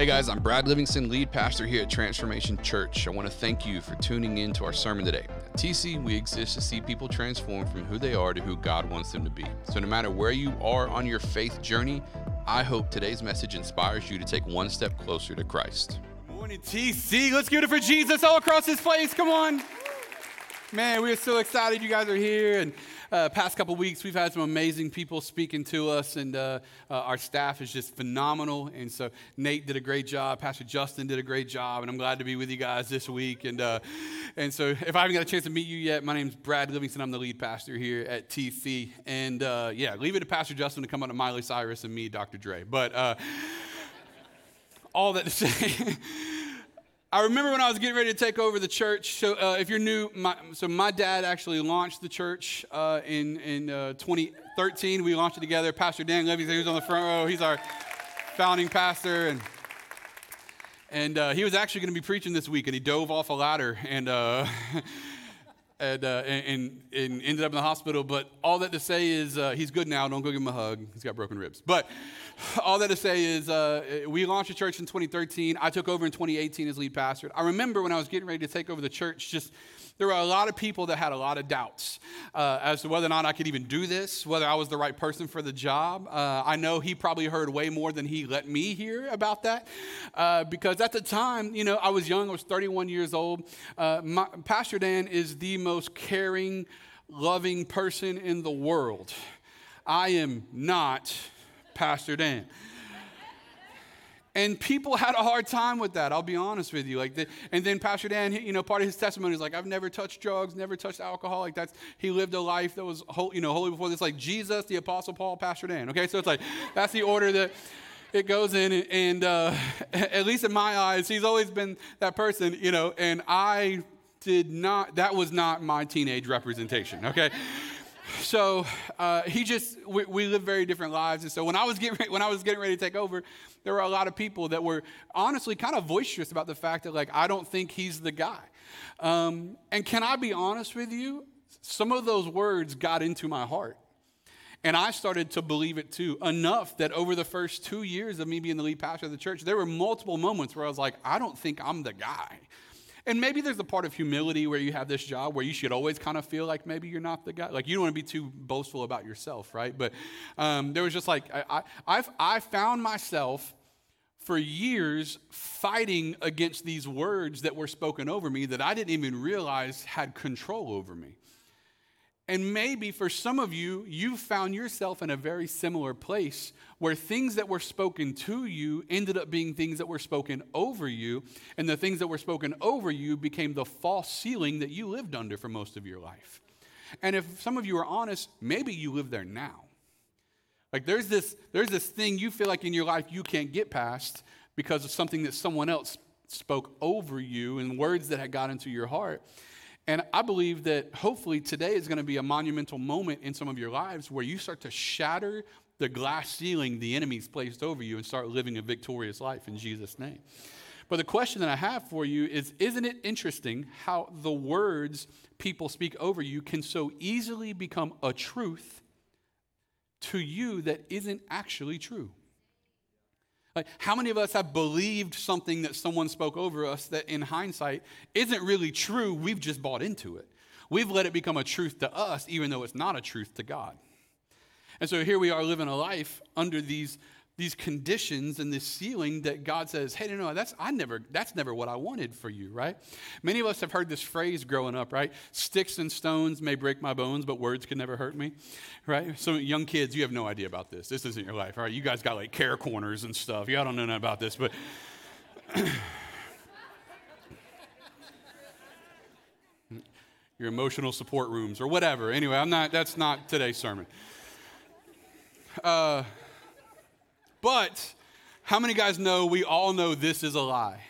Hey guys, I'm Brad Livingston, lead pastor here at Transformation Church. I want to thank you for tuning in to our sermon today. At TC, we exist to see people transform from who they are to who God wants them to be. So, no matter where you are on your faith journey, I hope today's message inspires you to take one step closer to Christ. Morning, TC. Let's give it for Jesus all across this place. Come on. Man, we are so excited you guys are here. And uh, past couple weeks, we've had some amazing people speaking to us, and uh, uh, our staff is just phenomenal. And so Nate did a great job, Pastor Justin did a great job, and I'm glad to be with you guys this week. And uh, and so, if I haven't got a chance to meet you yet, my name's Brad Livingston. I'm the lead pastor here at TC. And uh, yeah, leave it to Pastor Justin to come up to Miley Cyrus and me, Dr. Dre. But uh, all that to say. I remember when I was getting ready to take over the church. So, uh, if you're new, my, so my dad actually launched the church uh, in in uh, 2013. We launched it together. Pastor Dan Levy, he was on the front row. He's our founding pastor, and and uh, he was actually going to be preaching this week, and he dove off a ladder and. Uh, and, uh, and, and, ended up in the hospital. But all that to say is uh, he's good now. Don't go give him a hug. He's got broken ribs. But all that to say is uh, we launched a church in 2013. I took over in 2018 as lead pastor. I remember when I was getting ready to take over the church, just there were a lot of people that had a lot of doubts uh, as to whether or not I could even do this, whether I was the right person for the job. Uh, I know he probably heard way more than he let me hear about that uh, because at the time, you know, I was young, I was 31 years old. Uh, my, Pastor Dan is the most caring, loving person in the world. I am not Pastor Dan. And people had a hard time with that. I'll be honest with you. Like, the, and then Pastor Dan, you know, part of his testimony is like, I've never touched drugs, never touched alcohol. Like that's he lived a life that was, whole, you know, holy before this. Like Jesus, the Apostle Paul, Pastor Dan. Okay, so it's like that's the order that it goes in. And uh, at least in my eyes, he's always been that person, you know. And I did not. That was not my teenage representation. Okay so uh, he just we, we, live very different lives and so when i was getting when i was getting ready to take over there were a lot of people that were honestly kind of boisterous about the fact that like i don't think he's the guy um, and can i be honest with you some of those words got into my heart and I started to believe it too, enough that over the first two years of me being the lead pastor of the church, there were multiple moments where I was like, I don't think I'm the guy. And maybe there's a part of humility where you have this job where you should always kind of feel like maybe you're not the guy. Like you don't want to be too boastful about yourself, right? But um, there was just like, I, I, I found myself for years fighting against these words that were spoken over me that I didn't even realize had control over me. And maybe for some of you, you found yourself in a very similar place where things that were spoken to you ended up being things that were spoken over you, and the things that were spoken over you became the false ceiling that you lived under for most of your life. And if some of you are honest, maybe you live there now. Like there's this, there's this thing you feel like in your life you can't get past because of something that someone else spoke over you and words that had got into your heart. And I believe that hopefully today is going to be a monumental moment in some of your lives where you start to shatter the glass ceiling the enemy's placed over you and start living a victorious life in Jesus' name. But the question that I have for you is Isn't it interesting how the words people speak over you can so easily become a truth to you that isn't actually true? Like, how many of us have believed something that someone spoke over us that in hindsight isn't really true? We've just bought into it. We've let it become a truth to us, even though it's not a truth to God. And so here we are living a life under these these conditions and this ceiling that God says, hey, no, no, that's I never, that's never what I wanted for you, right? Many of us have heard this phrase growing up, right? Sticks and stones may break my bones, but words can never hurt me, right? So young kids, you have no idea about this. This isn't your life, all right? You guys got like care corners and stuff. Y'all don't know nothing about this, but your emotional support rooms or whatever. Anyway, I'm not, that's not today's sermon. Uh, but how many guys know we all know this is a lie?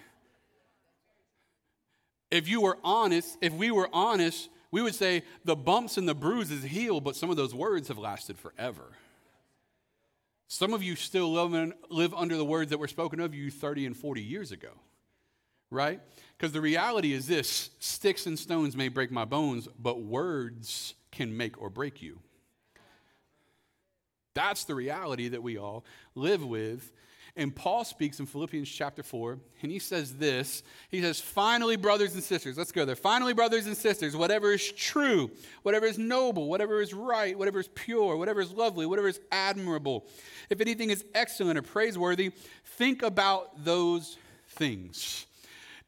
If you were honest, if we were honest, we would say the bumps and the bruises heal, but some of those words have lasted forever. Some of you still live, in, live under the words that were spoken of you 30 and 40 years ago, right? Because the reality is this sticks and stones may break my bones, but words can make or break you. That's the reality that we all live with. And Paul speaks in Philippians chapter 4, and he says this. He says, Finally, brothers and sisters, let's go there. Finally, brothers and sisters, whatever is true, whatever is noble, whatever is right, whatever is pure, whatever is lovely, whatever is admirable, if anything is excellent or praiseworthy, think about those things.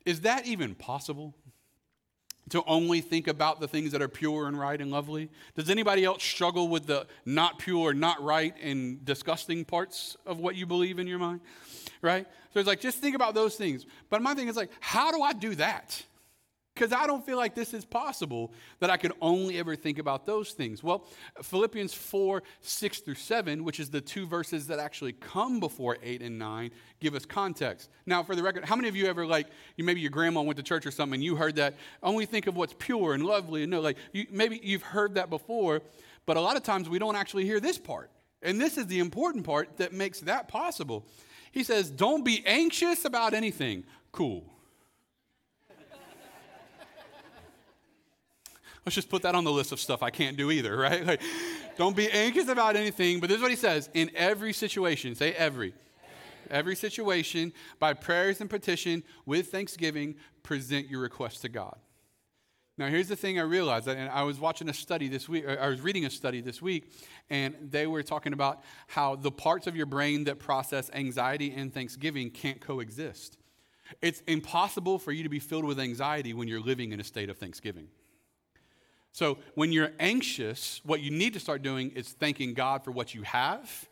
Is that even possible? To only think about the things that are pure and right and lovely? Does anybody else struggle with the not pure, not right, and disgusting parts of what you believe in your mind? Right? So it's like, just think about those things. But my thing is like, how do I do that? Because I don't feel like this is possible that I could only ever think about those things. Well, Philippians 4, 6 through 7, which is the two verses that actually come before 8 and 9, give us context. Now, for the record, how many of you ever, like, you, maybe your grandma went to church or something and you heard that, only think of what's pure and lovely and no, like, you, maybe you've heard that before, but a lot of times we don't actually hear this part. And this is the important part that makes that possible. He says, Don't be anxious about anything. Cool. Let's just put that on the list of stuff I can't do either, right? Like, don't be anxious about anything. But this is what he says in every situation, say every. Every situation, by prayers and petition, with thanksgiving, present your request to God. Now, here's the thing I realized, and I was watching a study this week, I was reading a study this week, and they were talking about how the parts of your brain that process anxiety and thanksgiving can't coexist. It's impossible for you to be filled with anxiety when you're living in a state of thanksgiving. So when you're anxious, what you need to start doing is thanking God for what you have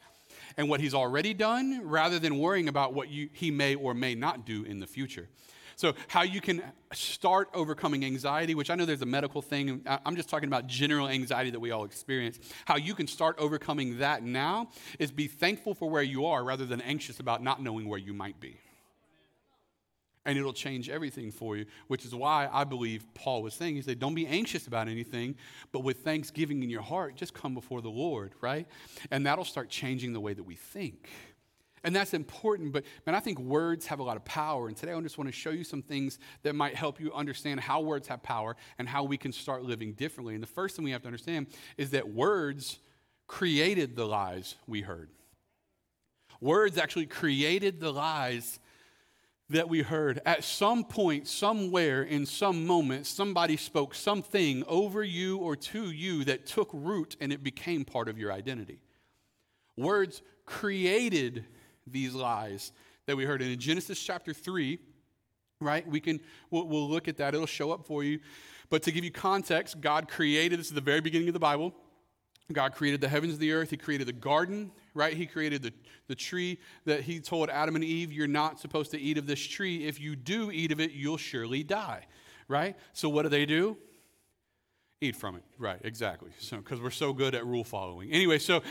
and what He's already done rather than worrying about what you, He may or may not do in the future. So, how you can start overcoming anxiety, which I know there's a medical thing, I'm just talking about general anxiety that we all experience. How you can start overcoming that now is be thankful for where you are rather than anxious about not knowing where you might be and it'll change everything for you, which is why I believe Paul was saying, he said, don't be anxious about anything, but with thanksgiving in your heart, just come before the Lord, right? And that'll start changing the way that we think. And that's important, but man, I think words have a lot of power. And today I just want to show you some things that might help you understand how words have power and how we can start living differently. And the first thing we have to understand is that words created the lies we heard. Words actually created the lies that we heard. At some point, somewhere, in some moment, somebody spoke something over you or to you that took root and it became part of your identity. Words created these lies that we heard. And in Genesis chapter 3, right, we can, we'll, we'll look at that. It'll show up for you. But to give you context, God created, this is the very beginning of the Bible. God created the heavens and the earth. He created the garden, right? He created the, the tree that he told Adam and Eve, You're not supposed to eat of this tree. If you do eat of it, you'll surely die, right? So what do they do? Eat from it, right? Exactly. So, because we're so good at rule following. Anyway, so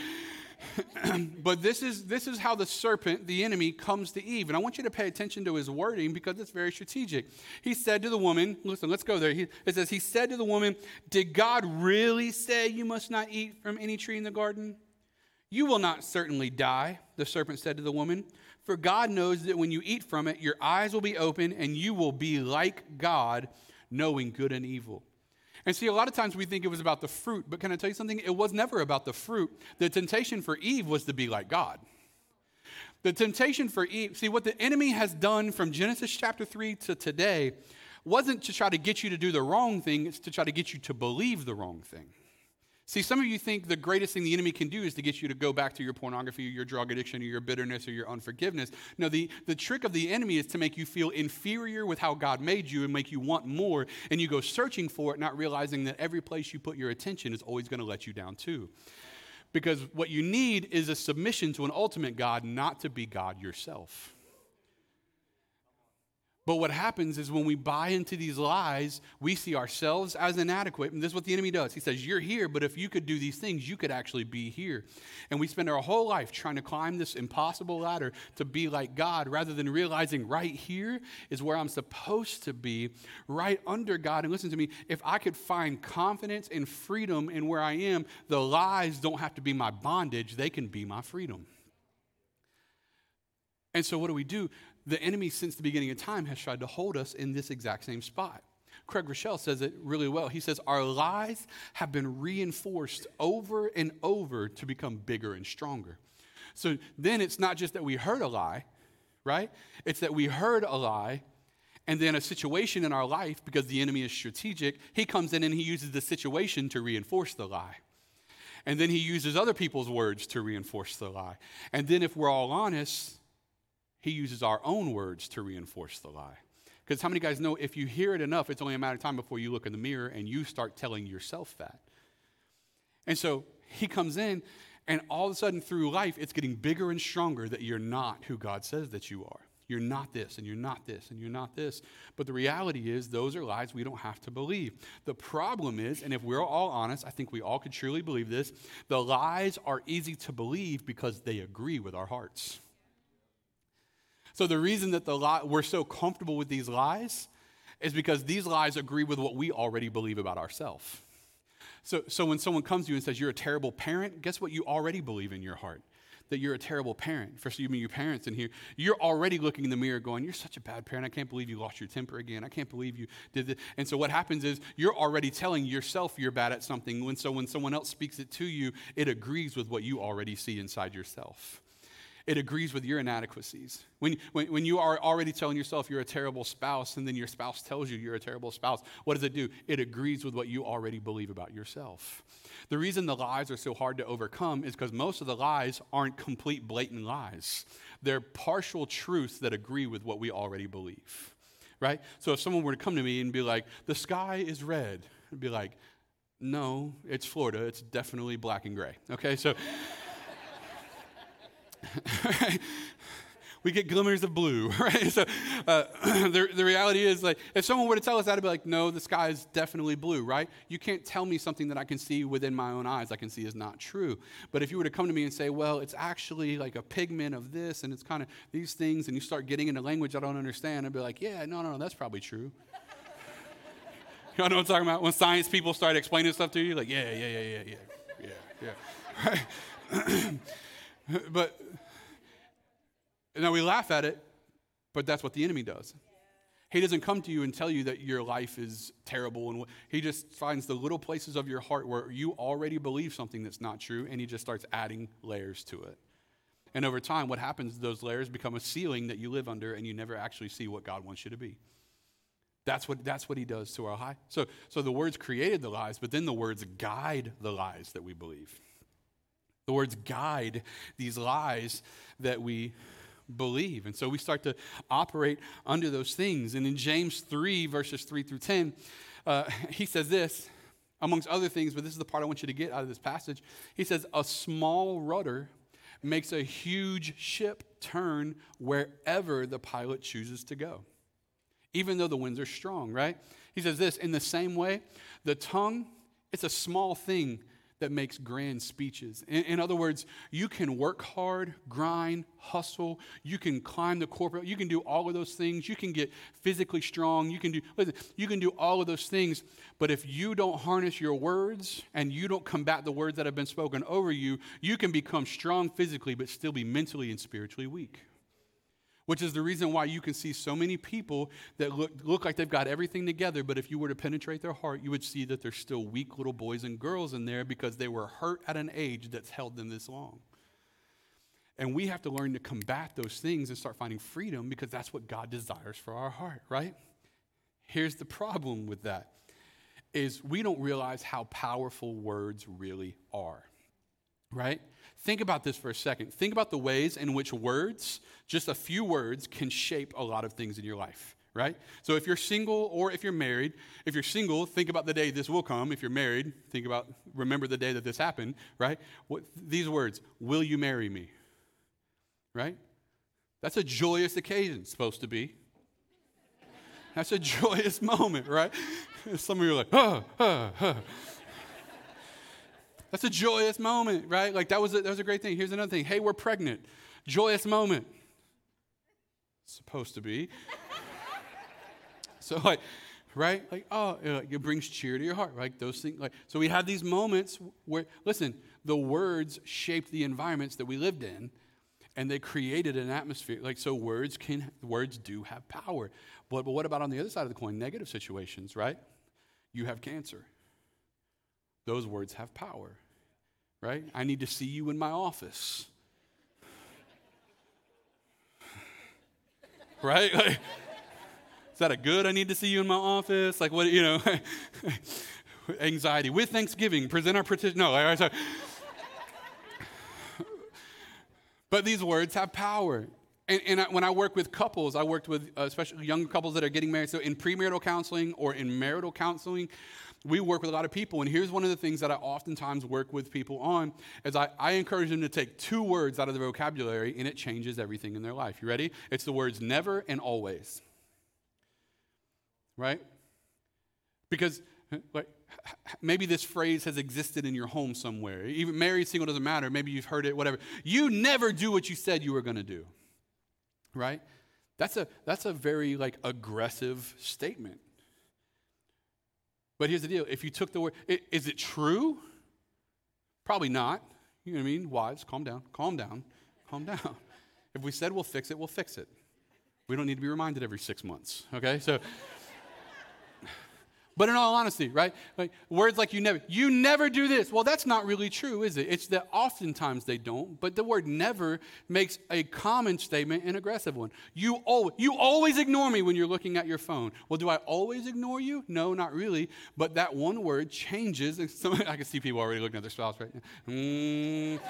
but this is this is how the serpent, the enemy, comes to Eve. And I want you to pay attention to his wording because it's very strategic. He said to the woman, listen, let's go there. He, it says, He said to the woman, Did God really say you must not eat from any tree in the garden? You will not certainly die, the serpent said to the woman. For God knows that when you eat from it, your eyes will be open and you will be like God, knowing good and evil. And see, a lot of times we think it was about the fruit, but can I tell you something? It was never about the fruit. The temptation for Eve was to be like God. The temptation for Eve, see, what the enemy has done from Genesis chapter 3 to today wasn't to try to get you to do the wrong thing, it's to try to get you to believe the wrong thing. See, some of you think the greatest thing the enemy can do is to get you to go back to your pornography, or your drug addiction, or your bitterness, or your unforgiveness. No, the, the trick of the enemy is to make you feel inferior with how God made you and make you want more, and you go searching for it, not realizing that every place you put your attention is always going to let you down too. Because what you need is a submission to an ultimate God, not to be God yourself. But what happens is when we buy into these lies, we see ourselves as inadequate. And this is what the enemy does. He says, You're here, but if you could do these things, you could actually be here. And we spend our whole life trying to climb this impossible ladder to be like God rather than realizing right here is where I'm supposed to be, right under God. And listen to me, if I could find confidence and freedom in where I am, the lies don't have to be my bondage, they can be my freedom. And so, what do we do? The enemy, since the beginning of time, has tried to hold us in this exact same spot. Craig Groeschel says it really well. He says, Our lies have been reinforced over and over to become bigger and stronger. So then it's not just that we heard a lie, right? It's that we heard a lie, and then a situation in our life, because the enemy is strategic, he comes in and he uses the situation to reinforce the lie. And then he uses other people's words to reinforce the lie. And then, if we're all honest, he uses our own words to reinforce the lie. Because how many guys know if you hear it enough, it's only a matter of time before you look in the mirror and you start telling yourself that. And so he comes in, and all of a sudden through life, it's getting bigger and stronger that you're not who God says that you are. You're not this, and you're not this, and you're not this. But the reality is, those are lies we don't have to believe. The problem is, and if we're all honest, I think we all could truly believe this the lies are easy to believe because they agree with our hearts. So the reason that the lie, we're so comfortable with these lies is because these lies agree with what we already believe about ourselves. So, so when someone comes to you and says you're a terrible parent, guess what you already believe in your heart? That you're a terrible parent. For you mean your parents in here, you're already looking in the mirror going, You're such a bad parent. I can't believe you lost your temper again. I can't believe you did this. And so what happens is you're already telling yourself you're bad at something. When so when someone else speaks it to you, it agrees with what you already see inside yourself it agrees with your inadequacies. When, when, when you are already telling yourself you're a terrible spouse and then your spouse tells you you're a terrible spouse, what does it do? It agrees with what you already believe about yourself. The reason the lies are so hard to overcome is because most of the lies aren't complete, blatant lies. They're partial truths that agree with what we already believe, right? So if someone were to come to me and be like, the sky is red, I'd be like, no, it's Florida. It's definitely black and gray. Okay, so we get glimmers of blue, right? So uh, the, the reality is, like, if someone were to tell us that, I'd be like, no, the sky is definitely blue, right? You can't tell me something that I can see within my own eyes, I can see is not true. But if you were to come to me and say, well, it's actually like a pigment of this, and it's kind of these things, and you start getting into language I don't understand, I'd be like, yeah, no, no, no, that's probably true. Y'all know what I'm talking about? When science people start explaining stuff to you, like, yeah, yeah, yeah, yeah, yeah, yeah, yeah. Right? but now we laugh at it, but that's what the enemy does. He doesn't come to you and tell you that your life is terrible, and he just finds the little places of your heart where you already believe something that's not true, and he just starts adding layers to it. And over time, what happens? Those layers become a ceiling that you live under, and you never actually see what God wants you to be. That's what, that's what he does to our high. So, so the words created the lies, but then the words guide the lies that we believe. The words guide these lies that we believe. And so we start to operate under those things. And in James 3, verses 3 through 10, uh, he says this, amongst other things, but this is the part I want you to get out of this passage. He says, A small rudder makes a huge ship turn wherever the pilot chooses to go, even though the winds are strong, right? He says this, in the same way, the tongue, it's a small thing that makes grand speeches. In, in, other words, you can work hard, grind, hustle, you can climb the corporate, you can do all of those things, you can get physically strong, you can do listen, you can do all of those things, but if you don't harness your words and you don't combat the words that have been spoken over you, you can become strong physically but still be mentally and spiritually weak which is the reason why you can see so many people that look, look like they've got everything together, but if you were to penetrate their heart, you would see that there's still weak little boys and girls in there because they were hurt at an age that's held them this long. And we have to learn to combat those things and start finding freedom because that's what God desires for our heart, right? Here's the problem with that is we don't realize how powerful words really are. Right? Think about this for a second. Think about the ways in which words, just a few words, can shape a lot of things in your life, right? So if you're single or if you're married, if you're single, think about the day this will come. If you're married, think about, remember the day that this happened, right? What, these words, will you marry me? Right? That's a joyous occasion, supposed to be. That's a joyous moment, right? Some of you are like, oh, oh, oh. That's a joyous moment, right? Like that was a, that was a great thing. Here's another thing. Hey, we're pregnant. Joyous moment. supposed to be. so like, right? Like, oh, it brings cheer to your heart, right? Those things. Like, so we have these moments where, listen, the words shaped the environments that we lived in, and they created an atmosphere. Like so, words can words do have power. But but what about on the other side of the coin? Negative situations, right? You have cancer. Those words have power, right? I need to see you in my office. right? Like, is that a good? I need to see you in my office. Like what? You know, anxiety with Thanksgiving. Present our petition. No, right, sorry. But these words have power. And, and I, when I work with couples, I worked with uh, especially young couples that are getting married. So in premarital counseling or in marital counseling, we work with a lot of people. And here's one of the things that I oftentimes work with people on is I, I encourage them to take two words out of their vocabulary and it changes everything in their life. You ready? It's the words never and always. Right? Because like maybe this phrase has existed in your home somewhere. Even married, single doesn't matter. Maybe you've heard it, whatever. You never do what you said you were going to do. Right? That's a that's a very like aggressive statement. But here's the deal: if you took the word, is it true? Probably not. You know what I mean? Wives, calm down, calm down, calm down. If we said we'll fix it, we'll fix it. We don't need to be reminded every six months. Okay, so. But in all honesty, right? Like words like you never, you never do this. Well, that's not really true, is it? It's that oftentimes they don't, but the word never makes a common statement an aggressive one. You always, you always ignore me when you're looking at your phone. Well, do I always ignore you? No, not really. But that one word changes. Some, I can see people already looking at their spouse right now. Mm.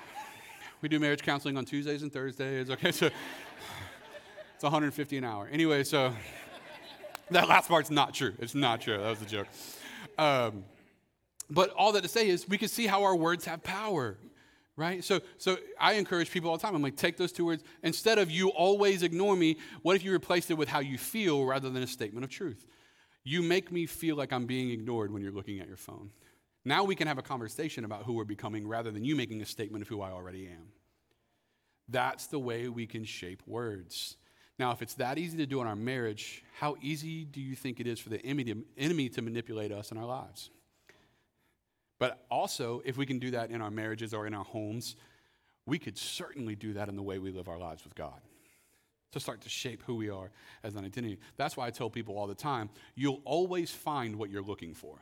we do marriage counseling on Tuesdays and Thursdays. Okay, so it's 150 an hour. Anyway, so that last part's not true. It's not true. That was a joke. Um, but all that to say is we can see how our words have power right? So so i encourage people all the time. I'm like take those two words. Instead of you always ignore me what if you replaced it with how you feel rather than a statement of truth? You make me feel like i'm being ignored when you're looking at your phone. Now we can have a conversation about who we're becoming rather than you making a statement of who i already am. That's the way we can shape words now, if it's that easy to do in our marriage, how easy do you think it is for the enemy to manipulate us in our lives? But also, if we can do that in our marriages or in our homes, we could certainly do that in the way we live our lives with God to start to shape who we are as an identity. That's why I tell people all the time you'll always find what you're looking for.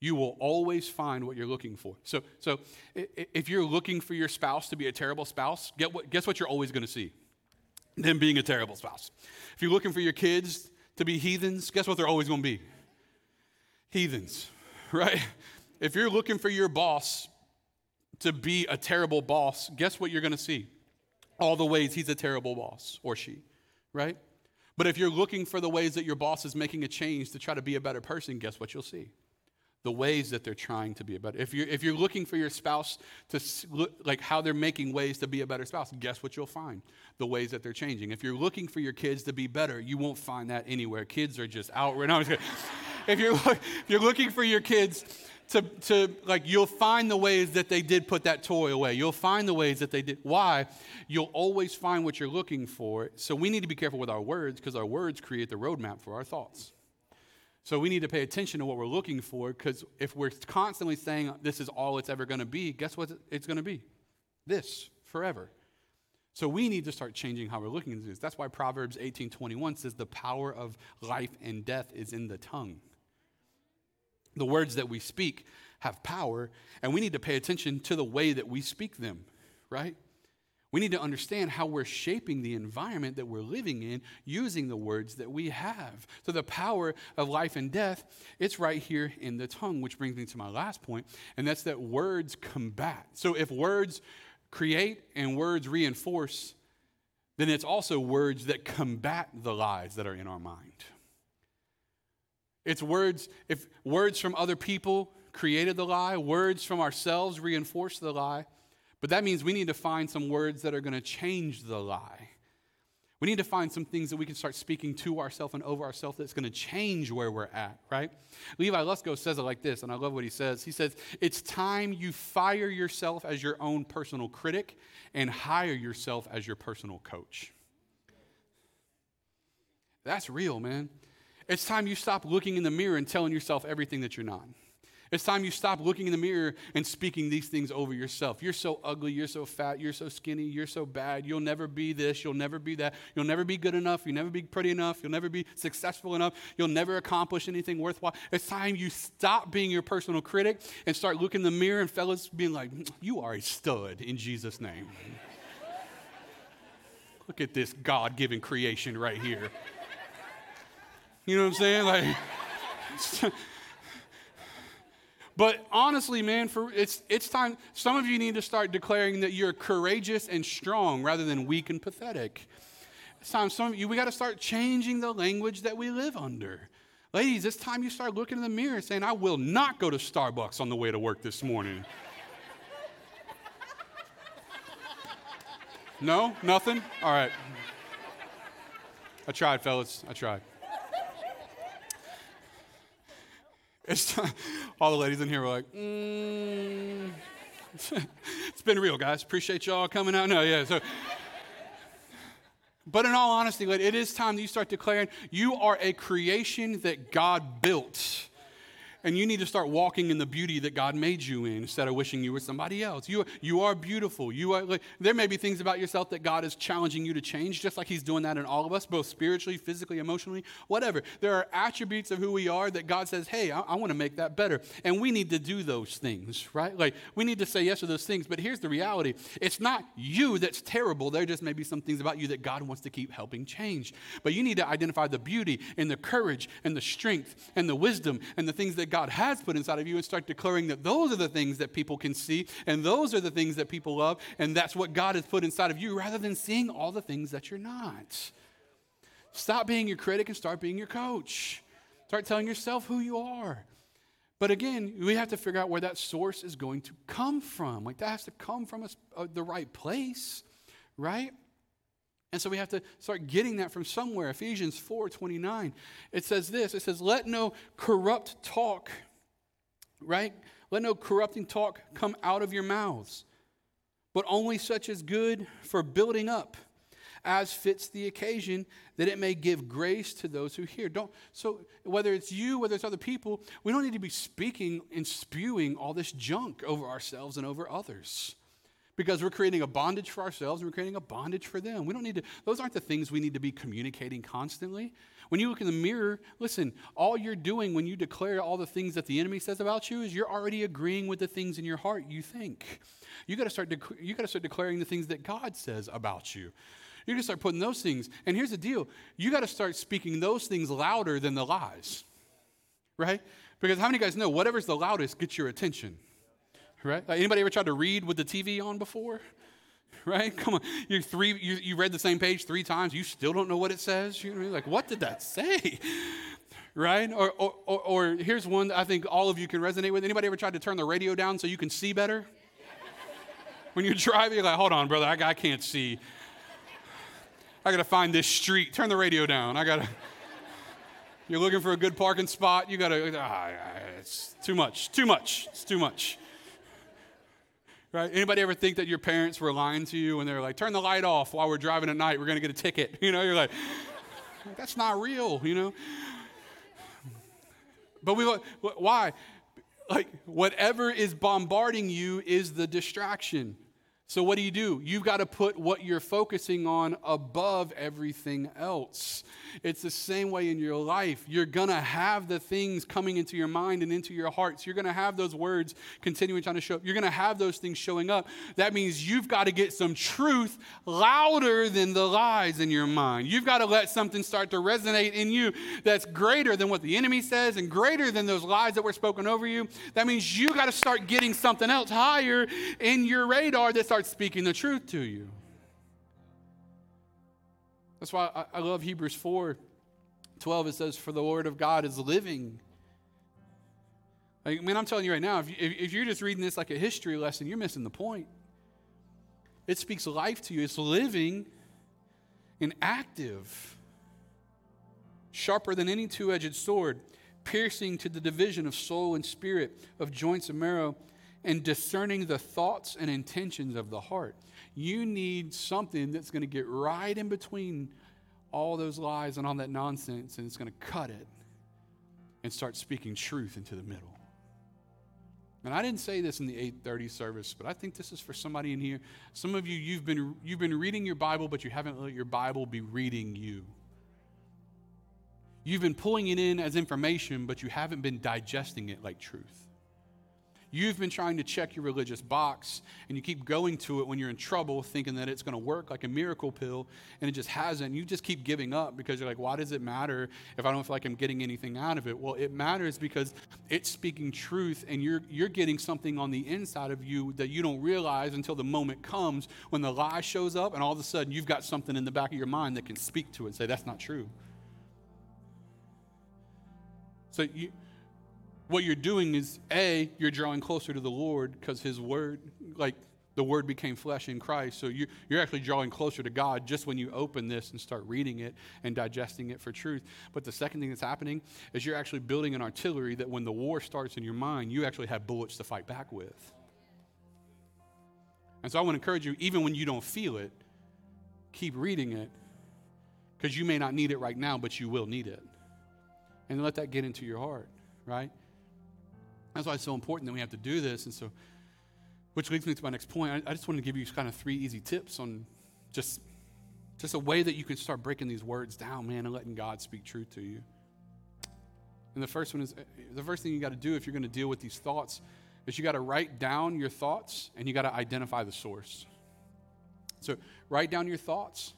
You will always find what you're looking for. So, so if you're looking for your spouse to be a terrible spouse, guess what you're always going to see? Them being a terrible spouse. If you're looking for your kids to be heathens, guess what they're always going to be? Heathens, right? If you're looking for your boss to be a terrible boss, guess what you're going to see? All the ways he's a terrible boss or she, right? But if you're looking for the ways that your boss is making a change to try to be a better person, guess what you'll see? The ways that they're trying to be a better. If you're, if you're looking for your spouse to look like how they're making ways to be a better spouse, guess what you'll find? The ways that they're changing. If you're looking for your kids to be better, you won't find that anywhere. Kids are just out right now. if you're if you're looking for your kids to, to like you'll find the ways that they did put that toy away. You'll find the ways that they did. Why? You'll always find what you're looking for. So we need to be careful with our words because our words create the roadmap for our thoughts. So we need to pay attention to what we're looking for because if we're constantly saying this is all it's ever going to be, guess what it's going to be? This forever. So we need to start changing how we're looking at this. That's why Proverbs 18:21 says the power of life and death is in the tongue. The words that we speak have power, and we need to pay attention to the way that we speak them, right? We need to understand how we're shaping the environment that we're living in using the words that we have. So, the power of life and death, it's right here in the tongue, which brings me to my last point, and that's that words combat. So, if words create and words reinforce, then it's also words that combat the lies that are in our mind. It's words, if words from other people created the lie, words from ourselves reinforce the lie, but that means we need to find some words that are going to change the lie. We need to find some things that we can start speaking to ourselves and over ourselves that's going to change where we're at, right? Levi Lusko says it like this, and I love what he says. He says, It's time you fire yourself as your own personal critic and hire yourself as your personal coach. That's real, man. It's time you stop looking in the mirror and telling yourself everything that you're not. It's time you stop looking in the mirror and speaking these things over yourself. You're so ugly, you're so fat, you're so skinny, you're so bad. You'll never be this, you'll never be that. You'll never be good enough, you'll never be pretty enough, you'll never be successful enough, you'll never accomplish anything worthwhile. It's time you stop being your personal critic and start looking in the mirror and fellas being like, "You are a stud in Jesus name." Look at this God-given creation right here. You know what I'm saying? Like But honestly, man, for it's it's time some of you need to start declaring that you're courageous and strong rather than weak and pathetic. It's time some of you we got to start changing the language that we live under. Ladies, it's time you start looking in the mirror and saying, I will not go to Starbucks on the way to work this morning. no? Nothing? All right. I tried, fellas. I tried. It's all the ladies in here were like, mm. it's been real, guys. Appreciate y'all coming out. No, yeah. So, but in all honesty, it is time that you start declaring you are a creation that God built and you need to start walking in the beauty that God made you in instead of wishing you were somebody else. You, you are beautiful. You are, there may be things about yourself that God is challenging you to change, just like He's doing that in all of us, both spiritually, physically, emotionally, whatever. There are attributes of who we are that God says, hey, I, I want to make that better. And we need to do those things, right? Like, we need to say yes to those things. But here's the reality it's not you that's terrible. There just may be some things about you that God wants to keep helping change. But you need to identify the beauty and the courage and the strength and the wisdom and the things that God has put inside of you and start declaring that those are the things that people can see and those are the things that people love and that's what God has put inside of you rather than seeing all the things that you're not. Stop being your critic and start being your coach. Start telling yourself who you are. But again, we have to figure out where that source is going to come from. Like that has to come from a, uh, the right place, right? And so we have to start getting that from somewhere. Ephesians 4 29. It says this it says, Let no corrupt talk, right? Let no corrupting talk come out of your mouths, but only such as good for building up as fits the occasion that it may give grace to those who hear don't so whether it's you whether it's other people we don't need to be speaking and spewing all this junk over ourselves and over others because we're creating a bondage for ourselves and we're creating a bondage for them. We don't need to, those aren't the things we need to be communicating constantly. When you look in the mirror, listen, all you're doing when you declare all the things that the enemy says about you is you're already agreeing with the things in your heart you think. You got to start, dec- you got to start declaring the things that God says about you. You got to start putting those things. And here's the deal you got to start speaking those things louder than the lies, right? Because how many guys know whatever's the loudest gets your attention? Right? Like anybody ever tried to read with the TV on before? Right? Come on, you three, you, you read the same page three times. You still don't know what it says. You're like, what did that say? Right? Or, or, or, or here's one I think all of you can resonate with. Anybody ever tried to turn the radio down so you can see better? when you're driving, you're like, hold on, brother, I, I can't see. I gotta find this street. Turn the radio down. I gotta. You're looking for a good parking spot. You gotta. Ah, it's too much. Too much. It's too much. Right? Anybody ever think that your parents were lying to you when they're like, turn the light off while we're driving at night, we're to get a ticket? You know, you're like, that's not real, you know? But we, why? Like, whatever is bombarding you is the distraction. So, what do you do? You've got to put what you're focusing on above everything else. It's the same way in your life. You're going to have the things coming into your mind and into your hearts. You're going to have those words continuing trying to show up. You're going to have those things showing up. That means you've got to get some truth louder than the lies in your mind. You've got to let something start to resonate in you that's greater than what the enemy says and greater than those lies that were spoken over you. That means you got to start getting something else higher in your radar that starts speaking the truth to you. That's why I, love Hebrews 4 12. It says, For the word of God is living. Like, I mean, I'm telling you right now, if, you, if you're just reading this like a history lesson, you're missing the point. It speaks life to you, it's living and active, sharper than any two edged sword, piercing to the division of soul and spirit, of joints and marrow and discerning the thoughts and intentions of the heart. You need something that's going to get right in between all those lies and all that nonsense, and it's going to cut it and start speaking truth into the middle. And I didn't say this in the 8:30 service, but I think this is for somebody in here. Some of you you've been you've been reading your Bible, but you haven't let your Bible be reading you. You've been pulling it in as information, but you haven't been digesting it like truth. You've been trying to check your religious box, and you keep going to it when you're in trouble, thinking that it's going to work like a miracle pill, and it just hasn't. You just keep giving up because you're like, why does it matter if I don't feel like I'm getting anything out of it? Well, it matters because it's speaking truth, and you're, you're getting something on the inside of you that you don't realize until the moment comes when the lie shows up, and all of a sudden you've got something in the back of your mind that can speak to it and say, that's not true. So you what you're doing is a you're drawing closer to the lord because his word like the word became flesh in christ. So you, you're actually drawing closer to god just when you open this and start reading it and digesting it for truth. But the second thing that's happening is you're actually building an artillery that when the war starts in your mind you actually have bullets to fight back with. And so i want to encourage you even when you don't feel it keep reading it because you may not need it right now but you will need it. And let that get into your heart right that's why it's so important that we have to do this. And so, which leads me to my next point. I, I just want to give you kind of three easy tips on just, just a way that you can start breaking these words down, man, and letting God speak truth to you. And the first one is the first thing you got to do if you're going to deal with these thoughts is you got to write down your thoughts and you got to identify the source. So write down your thoughts.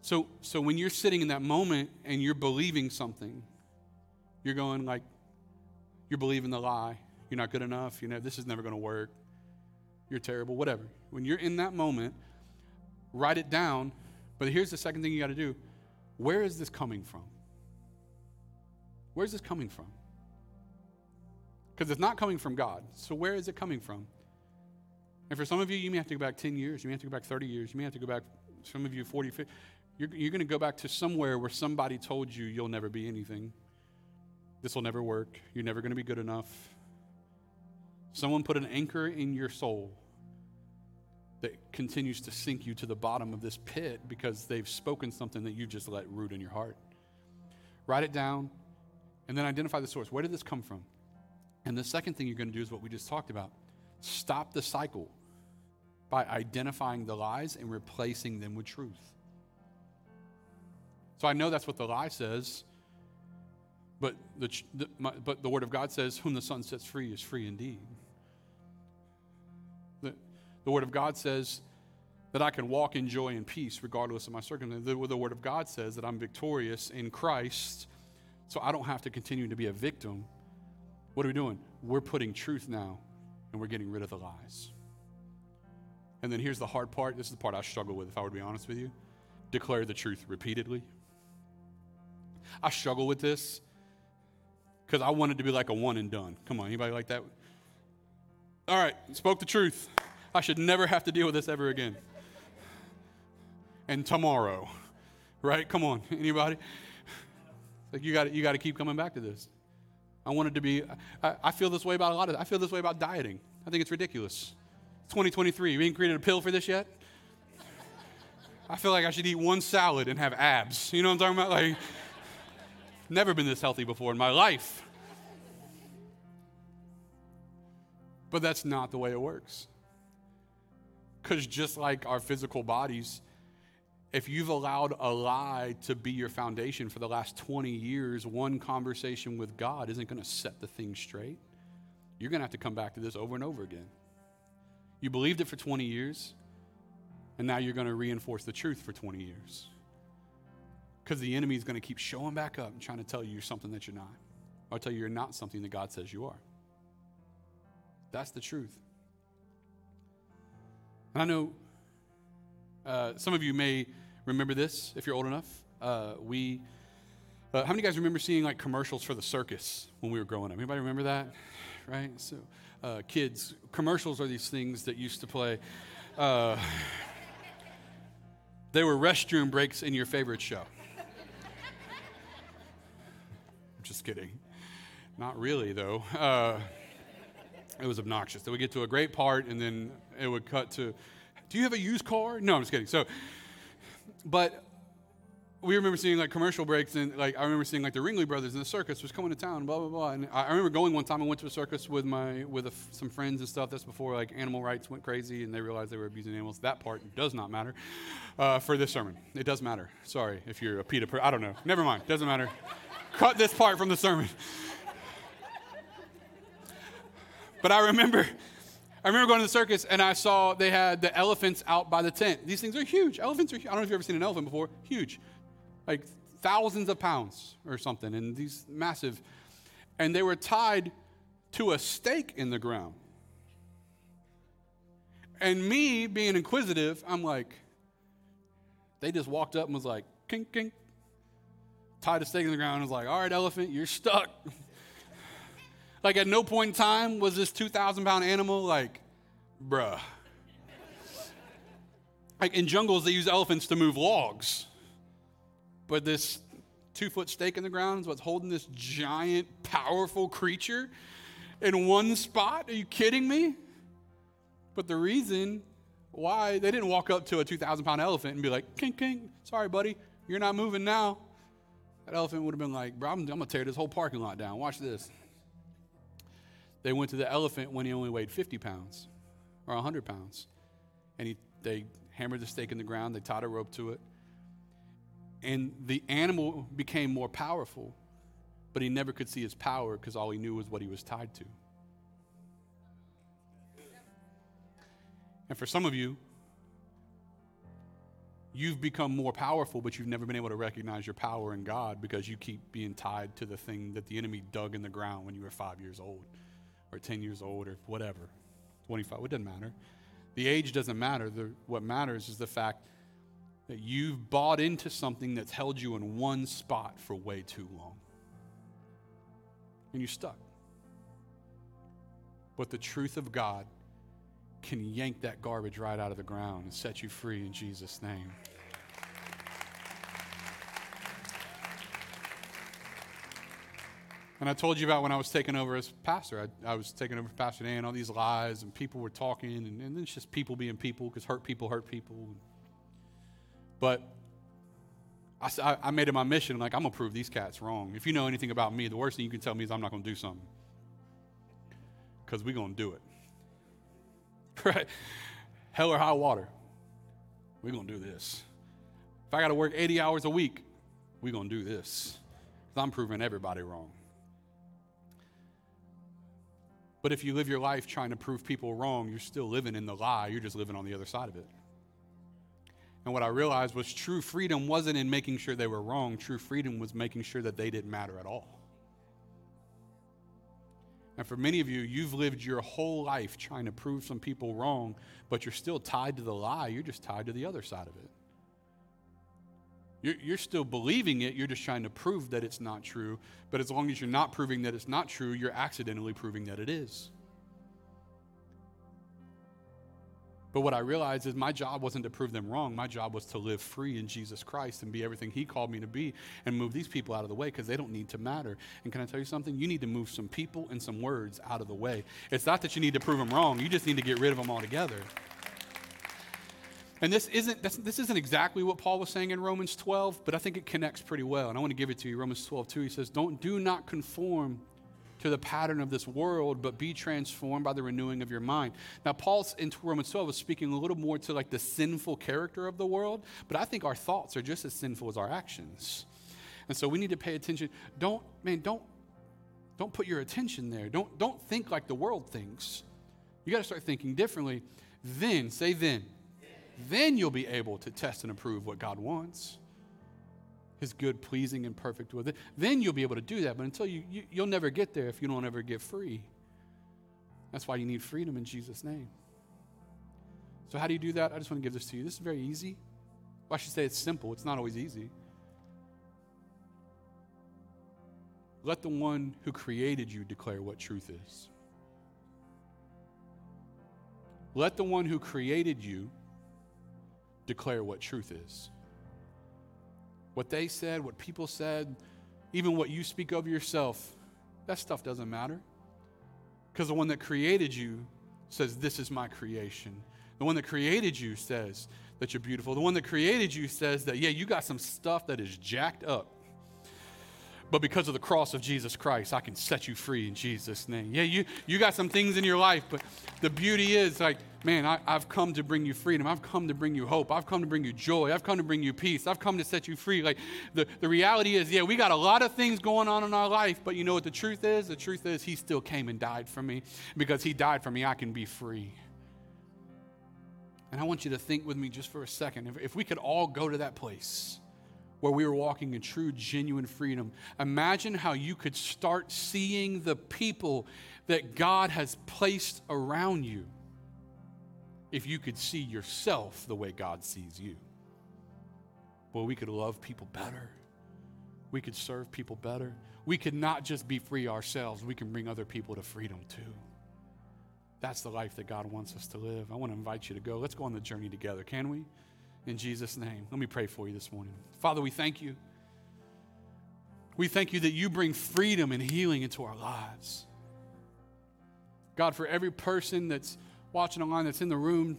So so when you're sitting in that moment and you're believing something, you're going like, you're believing the lie. You're not good enough. You know, this is never going to work. You're terrible, whatever. When you're in that moment, write it down. But here's the second thing you got to do where is this coming from? Where's this coming from? Because it's not coming from God. So where is it coming from? And for some of you, you may have to go back 10 years. You may have to go back 30 years. You may have to go back, some of you, 40, 50. You're, you're going to go back to somewhere where somebody told you you'll never be anything. This will never work. You're never going to be good enough. Someone put an anchor in your soul that continues to sink you to the bottom of this pit because they've spoken something that you just let root in your heart. Write it down and then identify the source. Where did this come from? And the second thing you're going to do is what we just talked about stop the cycle by identifying the lies and replacing them with truth. So I know that's what the lie says. But the, the my, but the Word of God says, Whom the Son sets free is free indeed. The, the Word of God says that I can walk in joy and peace regardless of my circumstances. The, the Word of God says that I'm victorious in Christ, so I don't have to continue to be a victim. What are we doing? We're putting truth now, and we're getting rid of the lies. And then here's the hard part. This is the part I struggle with, if I were to be honest with you. Declare the truth repeatedly. I struggle with this because I wanted to be like a one and done. Come on, anybody like that? All right, spoke the truth. I should never have to deal with this ever again. And tomorrow, right? Come on, anybody? Like you got you got to keep coming back to this. I wanted to be. I, I, feel this way about a lot of. I feel this way about dieting. I think it's ridiculous. 2023. We ain't created a pill for this yet. I feel like I should eat one salad and have abs. You know what I'm talking about? Like. Never been this healthy before in my life. But that's not the way it works. Because just like our physical bodies, if you've allowed a lie to be your foundation for the last 20 years, one conversation with God isn't going to set the thing straight. You're going to have to come back to this over and over again. You believed it for 20 years, and now you're going to reinforce the truth for 20 years. Because the enemy is going to keep showing back up and trying to tell you you're something that you're not, or tell you you're not something that God says you are. That's the truth. And I know uh, some of you may remember this if you're old enough. Uh, we, uh, how many guys remember seeing like commercials for the circus when we were growing up? Anybody remember that? Right? So, uh, kids, commercials are these things that used to play. Uh, they were restroom breaks in your favorite show. Just kidding. Not really, though. Uh, it was obnoxious. They would get to a great part, and then it would cut to, "Do you have a used car?" No, I'm just kidding. So, but we remember seeing like commercial breaks and like I remember seeing like the Ringling brothers in the circus was coming to town, blah blah blah. And I, I remember going one time. I went to a circus with my with a, some friends and stuff. That's before like animal rights went crazy and they realized they were abusing animals. That part does not matter uh, for this sermon. It does matter. Sorry if you're a PETA. Per- I don't know. Never mind. Doesn't matter. Cut this part from the sermon. but I remember. I remember going to the circus and I saw they had the elephants out by the tent. These things are huge. Elephants are. I don't know if you've ever seen an elephant before. Huge like thousands of pounds or something, and these massive. And they were tied to a stake in the ground. And me being inquisitive, I'm like, they just walked up and was like, kink, kink, tied a stake in the ground was like, all right, elephant, you're stuck. like, at no point in time was this 2,000 pound animal like, bruh. like, in jungles, they use elephants to move logs. But this two foot stake in the ground is what's holding this giant, powerful creature in one spot. Are you kidding me? But the reason why they didn't walk up to a 2,000 pound elephant and be like, King, King, sorry, buddy, you're not moving now. That elephant would have been like, bro, I'm, I'm going to tear this whole parking lot down. Watch this. They went to the elephant when he only weighed 50 pounds or 100 pounds. And he, they hammered the stake in the ground, they tied a rope to it, and the animal became more powerful, but he never could see his power because all he knew was what he was tied to. And for some of you, you've become more powerful, but you've never been able to recognize your power in God because you keep being tied to the thing that the enemy dug in the ground when you were five years old, or 10 years old, or whatever, 25. It doesn't matter. The age doesn't matter. The, what matters is the fact that you've bought into something that's held you in one spot for way too long. And you're stuck. But the truth of God can yank that garbage right out of the ground and set you free in Jesus' name. And I told you about when I was taking over as pastor. I, I was taking over Pastor Dan, all these lies, and people were talking, and, and it's just people being people because hurt people hurt people. But I, I made it my mission, like, I'm going to prove these cats wrong. If you know anything about me, the worst thing you can tell me is I'm not going to do something. Because we're going to do it. Right? Hell or high water. We're going to do this. If I got to work 80 hours a week, we're going to do this. Because I'm proving everybody wrong. But if you live your life trying to prove people wrong, you're still living in the lie. You're just living on the other side of it. And what I realized was true freedom wasn't in making sure they were wrong, true freedom was making sure that they didn't matter at all. And for many of you, you've lived your whole life trying to prove some people wrong, but you're still tied to the lie. You're just tied to the other side of it. You're, you're, still believing it, you're just trying to prove that it's not true. But as long as you're not proving that it's not true, you're accidentally proving that it is. But what I realized is my job wasn't to prove them wrong. My job was to live free in Jesus Christ and be everything He called me to be and move these people out of the way because they don't need to matter. And can I tell you something? You need to move some people and some words out of the way. It's not that you need to prove them wrong, you just need to get rid of them altogether. And this isn't, this isn't exactly what Paul was saying in Romans 12, but I think it connects pretty well. And I want to give it to you. Romans 12, 2, he says, Don't do not conform to the pattern of this world, but be transformed by the renewing of your mind. Now, Paul's in Romans 12 was speaking a little more to like the sinful character of the world, but I think our thoughts are just as sinful as our actions. And so we need to pay attention. Don't, man, don't, don't put your attention there. Don't, don't think like the world thinks. You got to start thinking differently. Then, say then, then you'll be able to test and approve what God wants his good, pleasing, and perfect will. Then you'll be able to do that. But until you, you you'll never get there if you don't ever get free. That's why you need freedom in Jesus' name. So, how do you do that? I just want to give this to you. This is very easy. Well, I should say it's simple. It's not always easy. Let the one who created you declare what truth is. Let the one who created you declare what truth is. What they said, what people said, even what you speak of yourself, that stuff doesn't matter. Because the one that created you says, This is my creation. The one that created you says, that you're beautiful. The one that created you says that, yeah, you got some stuff that is jacked up. But because of the cross of Jesus Christ, I can set you free in Jesus' name. Yeah, you, you got some things in your life, but the beauty is like, man, I, I've come to bring you freedom. I've come to bring you hope. I've come to bring you joy. I've come to bring you peace. I've come to set you free. Like the, the reality is, yeah, we got a lot of things going on in our life, but you know what the truth is? The truth is, He still came and died for me. Because He died for me, I can be free. And I want you to think with me just for a second. If, if we could all go to that place where we were walking in true, genuine freedom, imagine how you could start seeing the people that God has placed around you if you could see yourself the way God sees you. Well, we could love people better. We could serve people better. We could not just be free ourselves, we can bring other people to freedom too. That's the life that God wants us to live. I want to invite you to go. Let's go on the journey together, can we? In Jesus' name. Let me pray for you this morning. Father, we thank you. We thank you that you bring freedom and healing into our lives. God, for every person that's watching online, that's in the room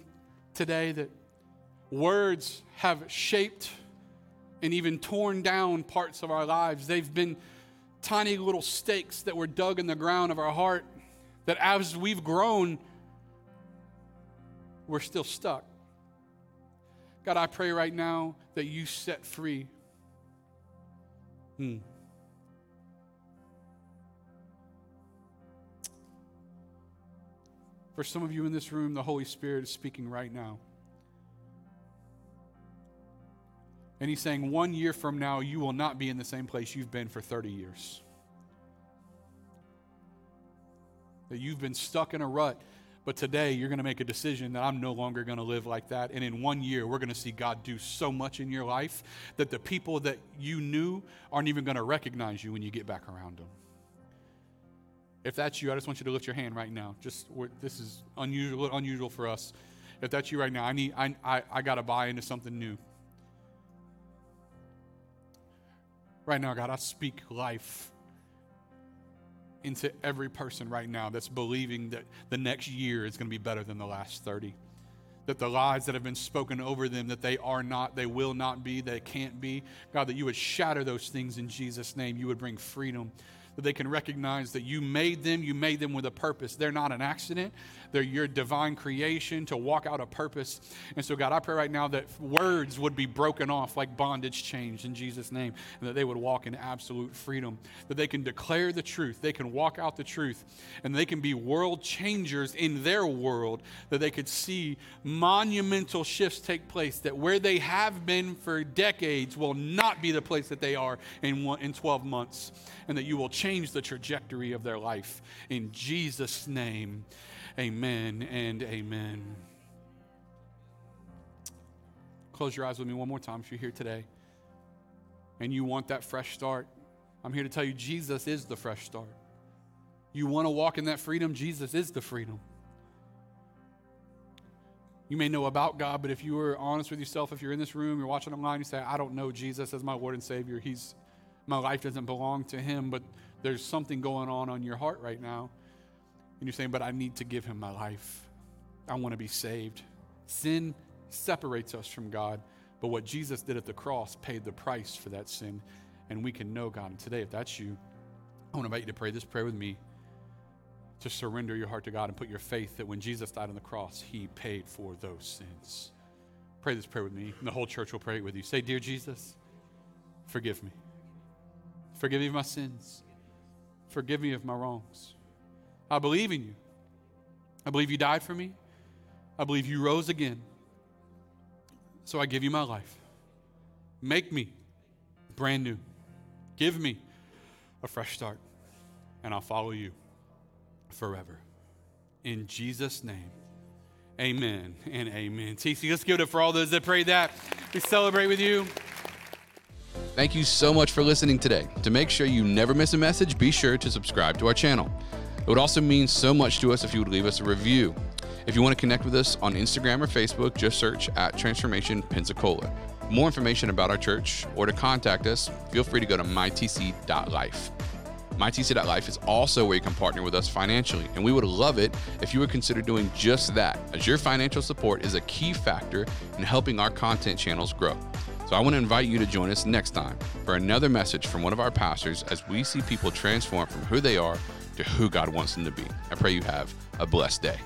today, that words have shaped and even torn down parts of our lives. They've been tiny little stakes that were dug in the ground of our heart that as we've grown, we're still stuck. God, I pray right now that you set free. Hmm. For some of you in this room, the Holy Spirit is speaking right now. And He's saying, one year from now, you will not be in the same place you've been for 30 years. that you've been stuck in a rut. But today you're going to make a decision that I'm no longer going to live like that. And in one year, we're going to see God do so much in your life that the people that you knew aren't even going to recognize you when you get back around them. If that's you, I just want you to lift your hand right now. Just this is unusual, unusual for us. If that's you right now, I need, I, I, I got to buy into something new. Right now, God, I speak life into every person right now that's believing that the next year is going to be better than the last 30 that the lies that have been spoken over them that they are not they will not be they can't be. God that you would shatter those things in jesus name. You would bring freedom that they can recognize that you made them, you made them with a purpose. They're not an accident, they're your divine creation to walk out a purpose. And so, God, I pray right now that words would be broken off like bondage chains in Jesus' name, and that they would walk in absolute freedom, that they can declare the truth, they can walk out the truth, and they can be world changers in their world, that they could see monumental shifts take place, that where they have been for decades will not be the place that they are in, one, in 12 months, and that you will change the trajectory of their life. In Jesus' name. Amen and amen. Close your eyes with me one more time if you're here today and you want that fresh start. I'm here to tell you Jesus is the fresh start. You want to walk in that freedom, Jesus is the freedom. You may know about God, but if you are honest with yourself, if you're in this room, you're watching online, you say, I don't know Jesus as my Lord and Savior. He's my life doesn't belong to him, but there's something going on on your heart right now. And you're saying, but I need to give him my life. I want to be saved. Sin separates us from God, but what Jesus did at the cross paid the price for that sin, and we can know God. And today, if that's you, I want to invite you to pray this prayer with me to surrender your heart to God and put your faith that when Jesus died on the cross, he paid for those sins. Pray this prayer with me, and the whole church will pray it with you. Say, Dear Jesus, forgive me. Forgive me of my sins. Forgive me of my wrongs. I believe in you. I believe you died for me. I believe you rose again. So I give you my life. Make me brand new. Give me a fresh start. And I'll follow you forever. In Jesus' name, amen and amen. TC, let's give it up for all those that prayed that. We celebrate with you. Thank you so much for listening today. To make sure you never miss a message, be sure to subscribe to our channel. It would also mean so much to us if you would leave us a review. If you want to connect with us on Instagram or Facebook, just search at Transformation Pensacola. more information about our church or to contact us, feel free to go to mytc.life. MyTC.life is also where you can partner with us financially, and we would love it if you would consider doing just that, as your financial support is a key factor in helping our content channels grow. So I want to invite you to join us next time for another message from one of our pastors as we see people transform from who they are to who God wants them to be. I pray you have a blessed day.